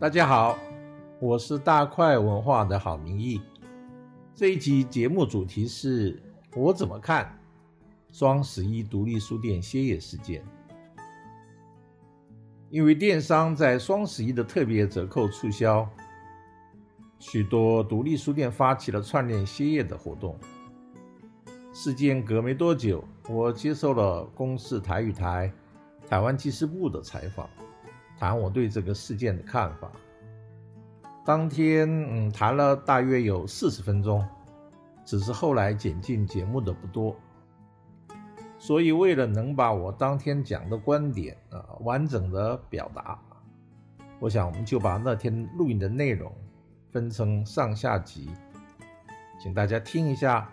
大家好，我是大块文化的郝明义。这一集节目主题是我怎么看双十一独立书店歇业事件。因为电商在双十一的特别折扣促销，许多独立书店发起了串联歇业的活动。事件隔没多久，我接受了公视台语台台湾记事部的采访。谈我对这个事件的看法。当天，嗯，谈了大约有四十分钟，只是后来剪进节目的不多。所以，为了能把我当天讲的观点啊完整的表达，我想我们就把那天录音的内容分成上下集，请大家听一下，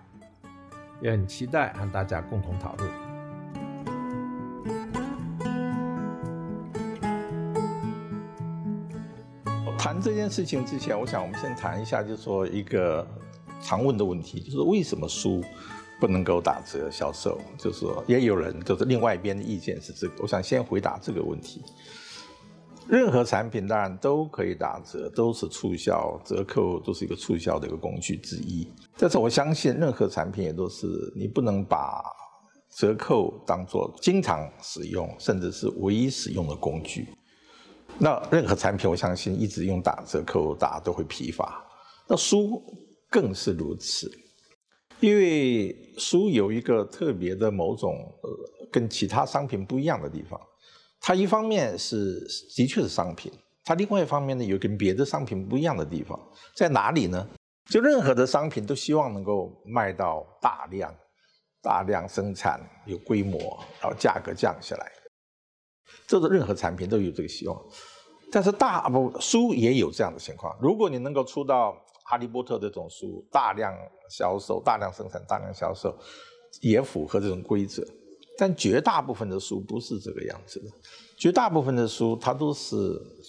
也很期待和大家共同讨论。这件事情之前，我想我们先谈一下，就是说一个常问的问题，就是为什么书不能够打折销售？就是说，也有人就是另外一边的意见是这个。我想先回答这个问题。任何产品当然都可以打折，都是促销折扣，都是一个促销的一个工具之一。但是我相信，任何产品也都是你不能把折扣当做经常使用，甚至是唯一使用的工具。那任何产品，我相信一直用打折扣，大家都会疲乏。那书更是如此，因为书有一个特别的某种呃，跟其他商品不一样的地方。它一方面是的确是商品，它另外一方面呢，有跟别的商品不一样的地方在哪里呢？就任何的商品都希望能够卖到大量、大量生产、有规模，然后价格降下来。这是任何产品都有这个希望，但是大部书也有这样的情况。如果你能够出到《哈利波特》这种书，大量销售、大量生产、大量销售，也符合这种规则。但绝大部分的书不是这个样子的，绝大部分的书它都是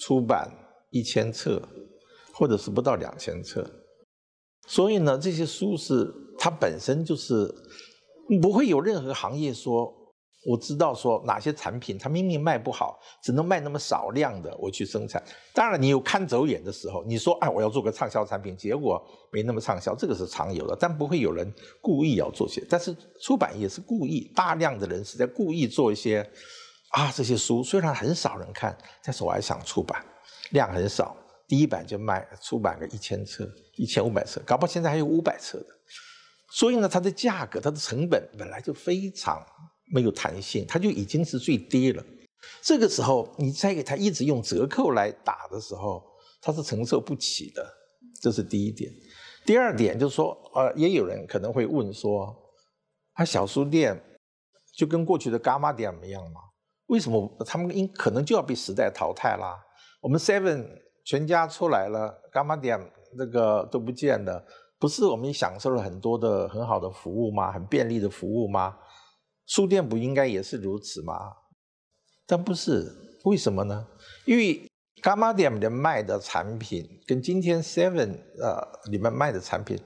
出版一千册，或者是不到两千册。所以呢，这些书是它本身就是不会有任何行业说。我知道说哪些产品它明明卖不好，只能卖那么少量的，我去生产。当然，你有看走眼的时候，你说哎，我要做个畅销产品，结果没那么畅销，这个是常有的。但不会有人故意要做些。但是出版业是故意，大量的人是在故意做一些啊，这些书虽然很少人看，但是我还想出版，量很少，第一版就卖出版个一千册、一千五百册，搞不好现在还有五百册的。所以呢，它的价格、它的成本本来就非常。没有弹性，它就已经是最低了。这个时候，你再给它一直用折扣来打的时候，它是承受不起的。这是第一点。第二点就是说，呃，也有人可能会问说，啊，小书店就跟过去的伽马店一样吗？为什么他们应可能就要被时代淘汰啦？我们 Seven 全家出来了，伽马店那个都不见了，不是我们享受了很多的很好的服务吗？很便利的服务吗？书店不应该也是如此吗？但不是，为什么呢？因为伽马店里面卖的产品跟今天 Seven 呃里面卖的产品，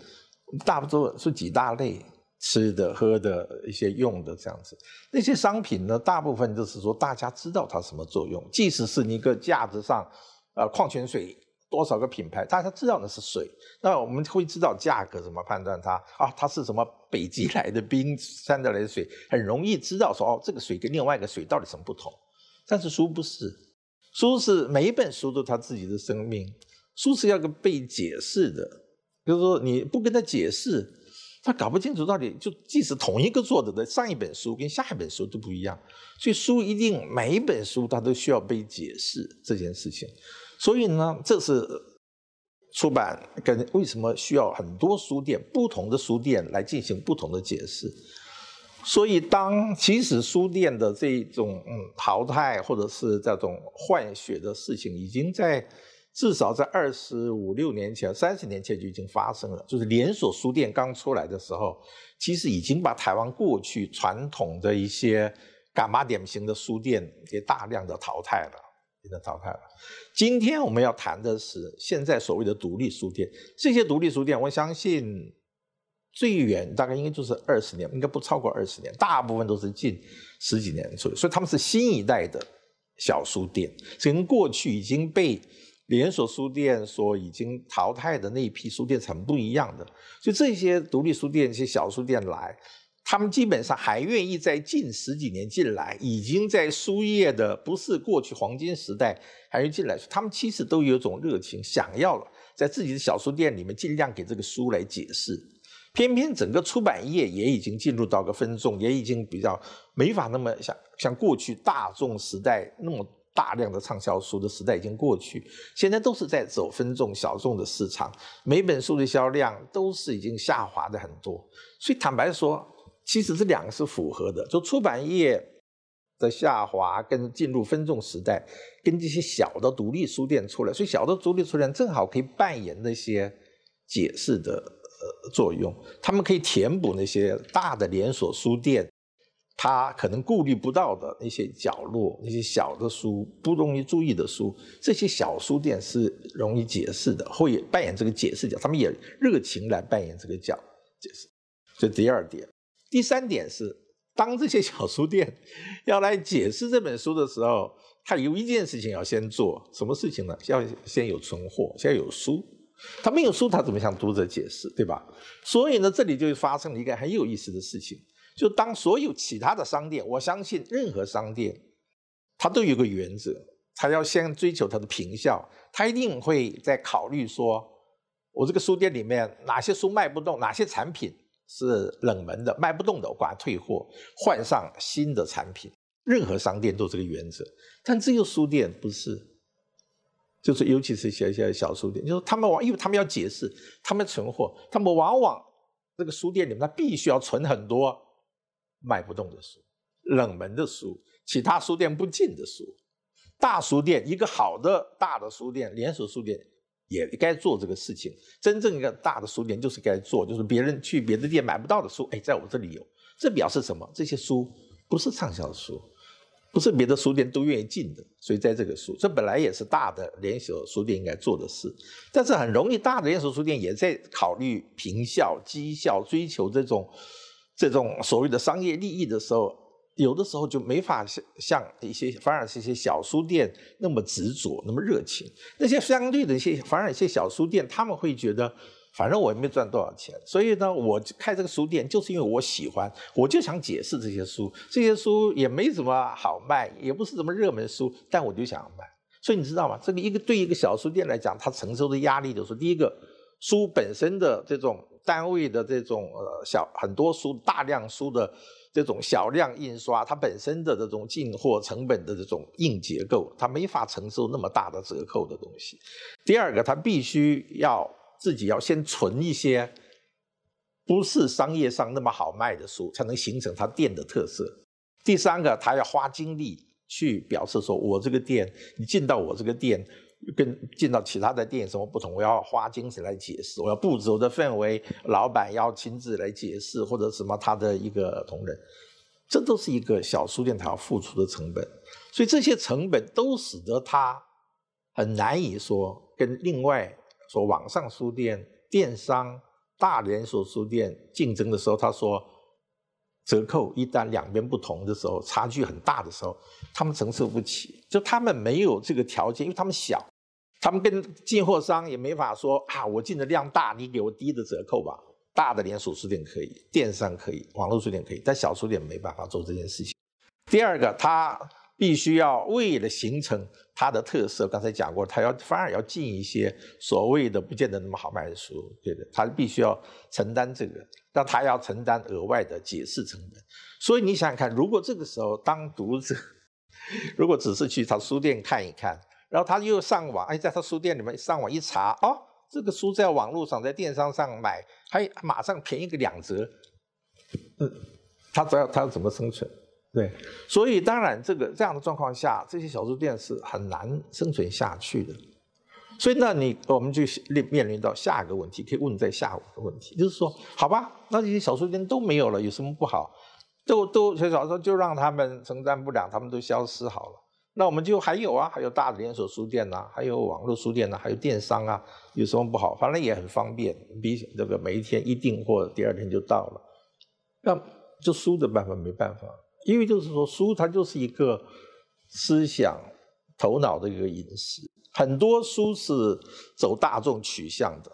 大不多是几大类，吃的、喝的、一些用的这样子。那些商品呢，大部分就是说大家知道它什么作用，即使是一个架子上，呃，矿泉水。多少个品牌，大家知道那是水，那我们会知道价格怎么判断它啊？它是什么北极来的冰山的来的水，很容易知道说哦，这个水跟另外一个水到底什么不同。但是书不是，书是每一本书都它自己的生命，书是要个被解释的，就是说你不跟他解释，他搞不清楚到底就即使同一个作者的上一本书跟下一本书都不一样，所以书一定每一本书它都需要被解释这件事情。所以呢，这是出版跟为什么需要很多书店、不同的书店来进行不同的解释。所以，当其实书店的这种嗯淘汰或者是这种换血的事情，已经在至少在二十五六年前、三十年前就已经发生了。就是连锁书店刚出来的时候，其实已经把台湾过去传统的一些干妈点型的书店给大量的淘汰了。已经淘汰了。今天我们要谈的是现在所谓的独立书店。这些独立书店，我相信最远大概应该就是二十年，应该不超过二十年。大部分都是近十几年左右，所以他们是新一代的小书店，跟过去已经被连锁书店所已经淘汰的那一批书店是很不一样的。所以这些独立书店、这些小书店来，他们基本上还愿意在近十几年进来，已经在书业的不是过去黄金时代，还是进来，他们其实都有种热情，想要了在自己的小书店里面尽量给这个书来解释。偏偏整个出版业也已经进入到个分众，也已经比较没法那么像像过去大众时代那么大量的畅销书的时代已经过去，现在都是在走分众小众的市场，每本书的销量都是已经下滑的很多。所以坦白说，其实这两个是符合的，就出版业的下滑跟进入分众时代，跟这些小的独立书店出来，所以小的独立书店正好可以扮演那些解释的。呃，作用，他们可以填补那些大的连锁书店，他可能顾虑不到的那些角落，那些小的书不容易注意的书，这些小书店是容易解释的，会扮演这个解释角，他们也热情来扮演这个角解释。这第二点，第三点是，当这些小书店要来解释这本书的时候，他有一件事情要先做，什么事情呢？要先有存货，先有书。他没有书，他怎么向读者解释，对吧？所以呢，这里就发生了一个很有意思的事情，就当所有其他的商店，我相信任何商店，它都有个原则，它要先追求它的平效，它一定会在考虑说，我这个书店里面哪些书卖不动，哪些产品是冷门的，卖不动的，我把它退货，换上新的产品。任何商店都这个原则，但只有书店不是。就是，尤其是些些小书店，就是他们往，因为他们要解释，他们存货，他们往往这个书店里面，他必须要存很多卖不动的书、冷门的书、其他书店不进的书。大书店，一个好的大的书店，连锁书店也该做这个事情。真正一个大的书店就是该做，就是别人去别的店买不到的书，哎，在我这里有。这表示什么？这些书不是畅销书。不是别的书店都愿意进的，所以在这个书，这本来也是大的连锁书店应该做的事，但是很容易大的连锁书店也在考虑平效、绩效、追求这种这种所谓的商业利益的时候，有的时候就没法像像一些反而是一些小书店那么执着、那么热情。那些相对的一些反而一些小书店，他们会觉得。反正我也没赚多少钱，所以呢，我开这个书店就是因为我喜欢，我就想解释这些书。这些书也没什么好卖，也不是什么热门书，但我就想要卖。所以你知道吗？这个一个对一个小书店来讲，它承受的压力就是：第一个，书本身的这种单位的这种呃小很多书大量书的这种小量印刷，它本身的这种进货成本的这种硬结构，它没法承受那么大的折扣的东西。第二个，它必须要。自己要先存一些不是商业上那么好卖的书，才能形成它店的特色。第三个，它要花精力去表示说，我这个店，你进到我这个店，跟进到其他的店有什么不同？我要花精神来解释，我要布置我的氛围，老板要亲自来解释，或者什么他的一个同仁，这都是一个小书店他要付出的成本。所以这些成本都使得他很难以说跟另外。说网上书店、电商、大连锁书店竞争的时候，他说折扣一旦两边不同的时候，差距很大的时候，他们承受不起。就他们没有这个条件，因为他们小，他们跟进货商也没法说啊，我进的量大，你给我低的折扣吧。大的连锁书店可以，电商可以，网络书店可以，但小书店没办法做这件事情。第二个，他。必须要为了形成它的特色，刚才讲过，他要反而要进一些所谓的不见得那么好卖的书，对的，他必须要承担这个，但他要承担额外的解释成本。所以你想想看，如果这个时候当读者，如果只是去他书店看一看，然后他又上网，哎，在他书店里面上网一查，哦，这个书在网络上在电商上买，还马上便宜个两折，嗯，他只要他要怎么生存？对，所以当然，这个这样的状况下，这些小书店是很难生存下去的。所以，那你我们就面面临到下一个问题，可以问在下午的问题，就是说，好吧，那这些小书店都没有了，有什么不好？都都小小说就让他们承担不了，他们都消失好了。那我们就还有啊，还有大的连锁书店呐，还有网络书店呐，还有电商啊，有什么不好？反正也很方便，比这个每一天一订货，第二天就到了。那就书的办法没办法。因为就是说，书它就是一个思想、头脑的一个饮食。很多书是走大众取向的，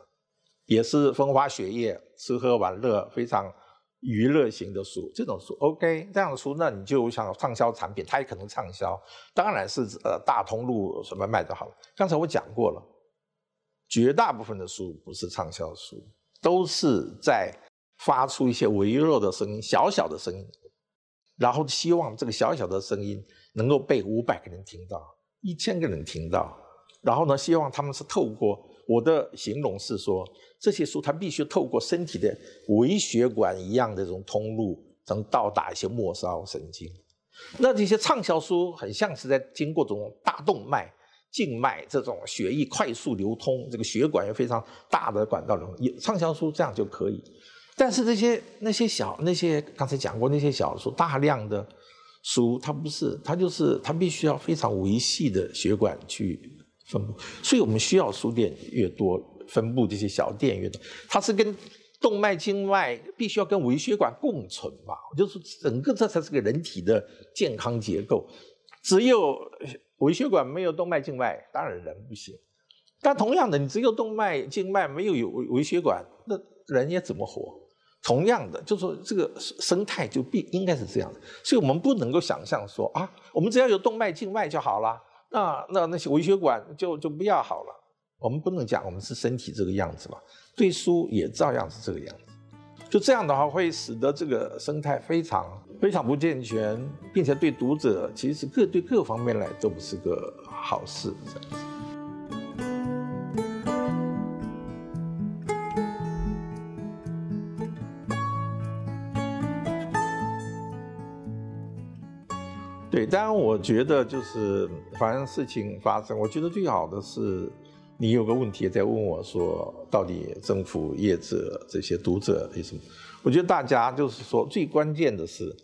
也是风花雪月、吃喝玩乐、非常娱乐型的书。这种书 OK，这样的书那你就想畅销产品，它也可能畅销。当然是呃大通路什么卖的好。刚才我讲过了，绝大部分的书不是畅销书，都是在发出一些微弱的声音、小小的声音，然后希望这个小小的声音能够被五百个人听到、一千个人听到。然后呢，希望他们是透过我的形容是说，这些书它必须透过身体的微血管一样的这种通路，能到达一些末梢神经。那这些畅销书很像是在经过这种大动脉、静脉这种血液快速流通，这个血管有非常大的管道流，畅销书这样就可以。但是这些那些小那些刚才讲过那些小书，大量的书它不是，它就是它必须要非常维细的血管去。分布，所以我们需要书店越多，分布这些小店越多。它是跟动脉、静脉必须要跟微血管共存嘛，就是整个这才是个人体的健康结构。只有微血管没有动脉、静脉，当然人不行。但同样的，你只有动脉、静脉没有有微血管，那人也怎么活？同样的，就说这个生态就必应该是这样的。所以我们不能够想象说啊，我们只要有动脉、静脉就好了。那那那些文学馆就就不要好了，我们不能讲我们是身体这个样子吧，对书也照样是这个样子，就这样的话会使得这个生态非常非常不健全，并且对读者其实各对各方面来都不是个好事。当然，我觉得就是，反正事情发生，我觉得最好的是，你有个问题在问我说，到底政府、业者这些读者有什么？我觉得大家就是说，最关键的是，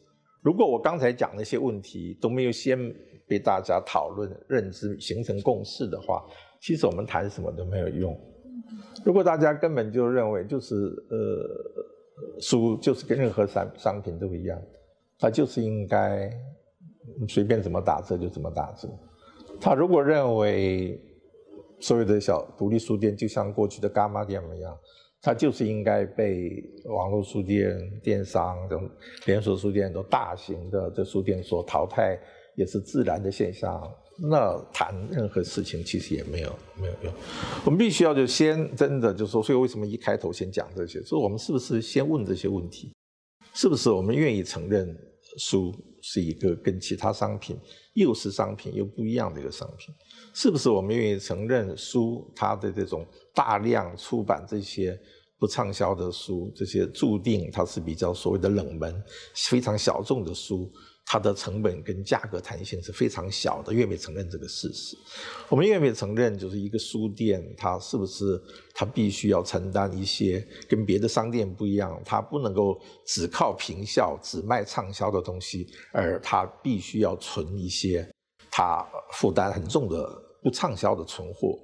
如果我刚才讲那些问题都没有先被大家讨论、认知、形成共识的话，其实我们谈什么都没有用。如果大家根本就认为，就是呃，书就是跟任何商商品都一样，它就是应该。随便怎么打折就怎么打折。他如果认为所有的小独立书店就像过去的伽马店一样，它就是应该被网络书店、电商等连锁书店都大型的这书店所淘汰，也是自然的现象。那谈任何事情其实也没有没有用。我们必须要就先真的就说，所以为什么一开头先讲这些？说我们是不是先问这些问题？是不是我们愿意承认？书是一个跟其他商品又是商品又不一样的一个商品，是不是我们愿意承认书它的这种大量出版这些不畅销的书，这些注定它是比较所谓的冷门、非常小众的书。它的成本跟价格弹性是非常小的，愿不愿意承认这个事实？我们愿不愿意承认，就是一个书店，它是不是它必须要承担一些跟别的商店不一样，它不能够只靠平效、只卖畅销的东西，而它必须要存一些它负担很重的不畅销的存货。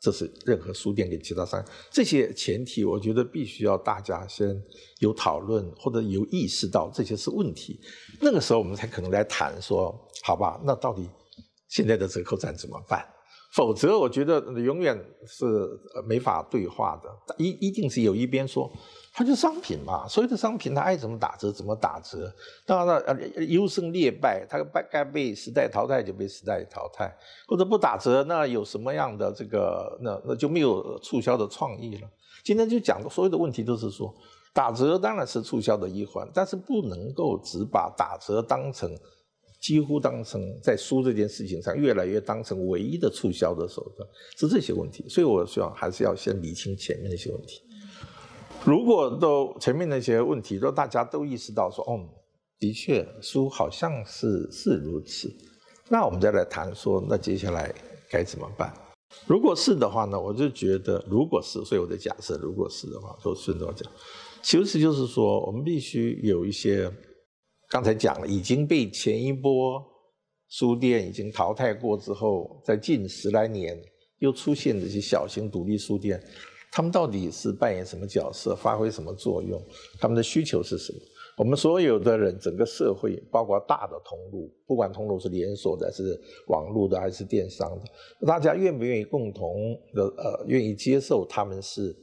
这是任何书店给其他商这些前提，我觉得必须要大家先有讨论或者有意识到这些是问题，那个时候我们才可能来谈说，好吧，那到底现在的折扣战怎么办？否则，我觉得永远是没法对话的，一一定是有一边说。它就商品嘛，所有的商品它爱怎么打折怎么打折。当然了，优胜劣败，它该被时代淘汰就被时代淘汰，或者不打折，那有什么样的这个，那那就没有促销的创意了。今天就讲的所有的问题都是说，打折当然是促销的一环，但是不能够只把打折当成几乎当成在书这件事情上越来越当成唯一的促销的手段，是这些问题。所以我希望还是要先理清前面那些问题。如果都前面那些问题都大家都意识到说，哦，的确书好像是是如此，那我们再来谈说，那接下来该怎么办？如果是的话呢，我就觉得，如果是，所以我的假设，如果是的话，就顺着讲，其实就是说，我们必须有一些，刚才讲了，已经被前一波书店已经淘汰过之后，在近十来年又出现这些小型独立书店。他们到底是扮演什么角色，发挥什么作用？他们的需求是什么？我们所有的人，整个社会，包括大的通路，不管通路是连锁的，是网络的，还是电商的，大家愿不愿意共同的呃，愿意接受他们是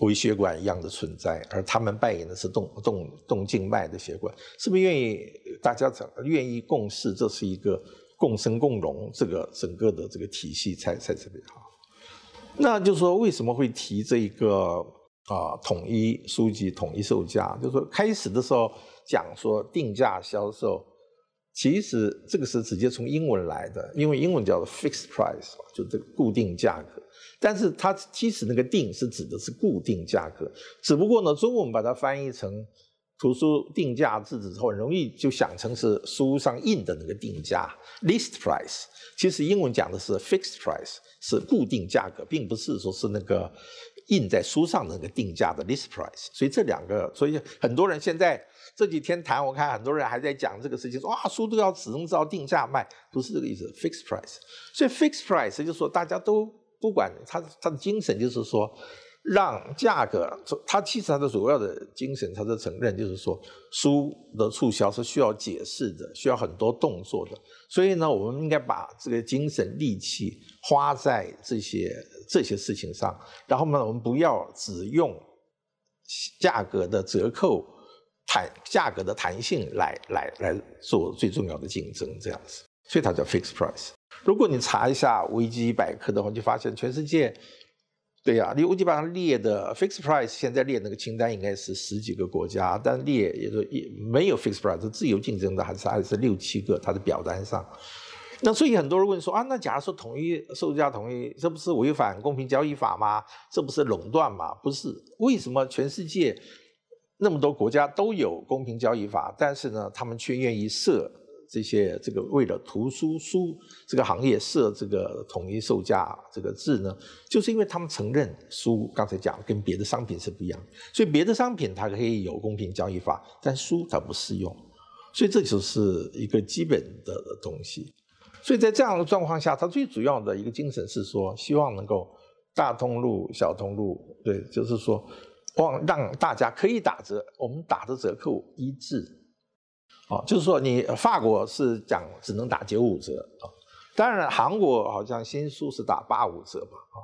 微血管一样的存在，而他们扮演的是动动动静脉的血管，是不是愿意大家整愿意共事？这是一个共生共荣，这个整个的这个体系才才特别好。那就是说，为什么会提这一个？啊，统一书籍、统一售价，就是说开始的时候讲说定价销售，其实这个是直接从英文来的，因为英文叫做 fixed price，就这个固定价格。但是它其实那个定是指的是固定价格，只不过呢，中文把它翻译成图书定价制之后，很容易就想成是书上印的那个定价 list price。其实英文讲的是 fixed price，是固定价格，并不是说是那个。印在书上的那个定价的 list price，所以这两个，所以很多人现在这几天谈，我看很多人还在讲这个事情，说啊，书都要只能照定价卖，不是这个意思，fixed price。所以 fixed price 就是说大家都不管它，它的精神就是说。让价格，它其实它的主要的精神，它的承认就是说，书的促销是需要解释的，需要很多动作的。所以呢，我们应该把这个精神力气花在这些这些事情上。然后呢，我们不要只用价格的折扣、弹价格的弹性来来来做最重要的竞争，这样子。所以它叫 fixed price。如果你查一下维基百科的话，就发现全世界。对呀，你我基本上列的 fixed price，现在列那个清单应该是十几个国家，但列也就也没有 fixed price，自由竞争的还是还是六七个，它的表单上。那所以很多人问说啊，那假如说统一售价统一，这不是违反公平交易法吗？这不是垄断吗？不是，为什么全世界那么多国家都有公平交易法，但是呢，他们却愿意设？这些这个为了图书书这个行业设这个统一售价这个制呢，就是因为他们承认书刚才讲跟别的商品是不一样，所以别的商品它可以有公平交易法，但书它不适用，所以这就是一个基本的东西。所以在这样的状况下，它最主要的一个精神是说，希望能够大通路、小通路，对，就是说，望让大家可以打折，我们打的折扣一致。哦，就是说你法国是讲只能打九五折啊，当然韩国好像新书是打八五折吧啊，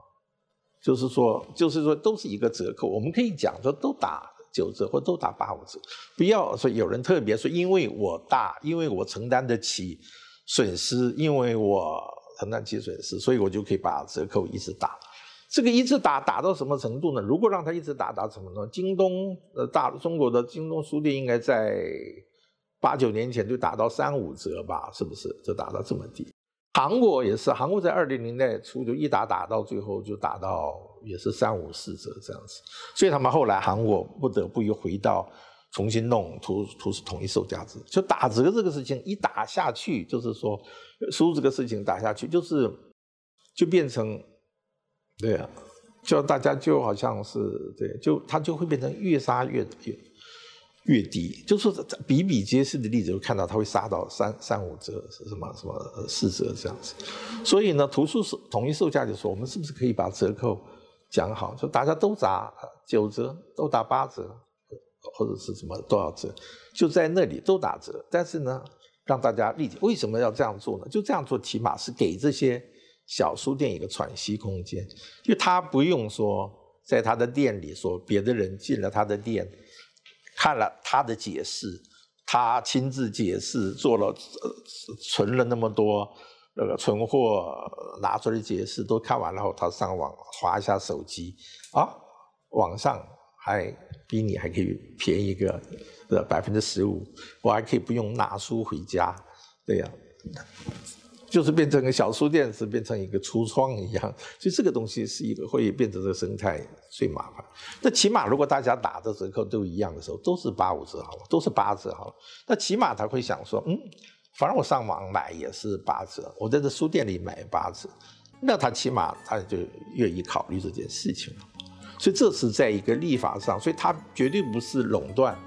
就是说就是说都是一个折扣，我们可以讲说都打九折或都打八五折，不要说有人特别说因为我大，因为我承担得起损失，因为我承担起损失，所以我就可以把折扣一直打，这个一直打打到什么程度呢？如果让他一直打打什么呢？京东呃大中国的京东书店应该在。八九年前就打到三五折吧，是不是？就打到这么低。韩国也是，韩国在二零年代初就一打打到最后就打到也是三五四折这样子，所以他们后来韩国不得不又回到重新弄图图是统一售价制，就打折这个事情一打下去，就是说书这个事情打下去，就是就变成对啊，就大家就好像是对，就它就会变成越杀越越。越低，就是比比皆是的例子，会看到它会杀到三三五折，是什么什么四折这样子。所以呢，图书是统一售价，就说我们是不是可以把折扣讲好，就大家都打九折，都打八折，或者是什么多少折，就在那里都打折。但是呢，让大家理解为什么要这样做呢？就这样做，起码是给这些小书店一个喘息空间，就他不用说在他的店里说别的人进了他的店。看了他的解释，他亲自解释，做了存了那么多那个存货，拿出来解释，都看完了后，他上网划一下手机，啊，网上还比你还可以便宜个的百分之十五，我还可以不用拿书回家，对呀。就是变成个小书店，是变成一个橱窗一样，所以这个东西是一个会变成这个生态最麻烦。那起码如果大家打的折扣都一样的时候，都是八五折好了，都是八折好了，那起码他会想说，嗯，反正我上网买也是八折，我在这书店里买八折，那他起码他就愿意考虑这件事情了。所以这是在一个立法上，所以它绝对不是垄断。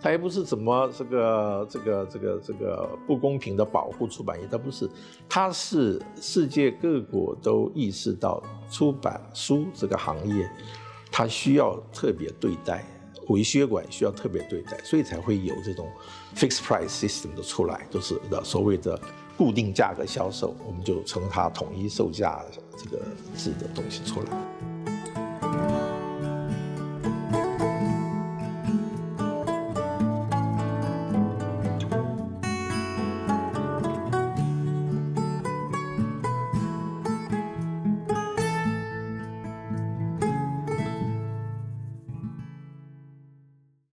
它也不是怎么这个这个这个这个不公平的保护出版业，它不是，它是世界各国都意识到出版书这个行业，它需要特别对待。微血管需要特别对待，所以才会有这种 fixed price system 的出来，就是的所谓的固定价格销售，我们就称它统一售价这个字的东西出来。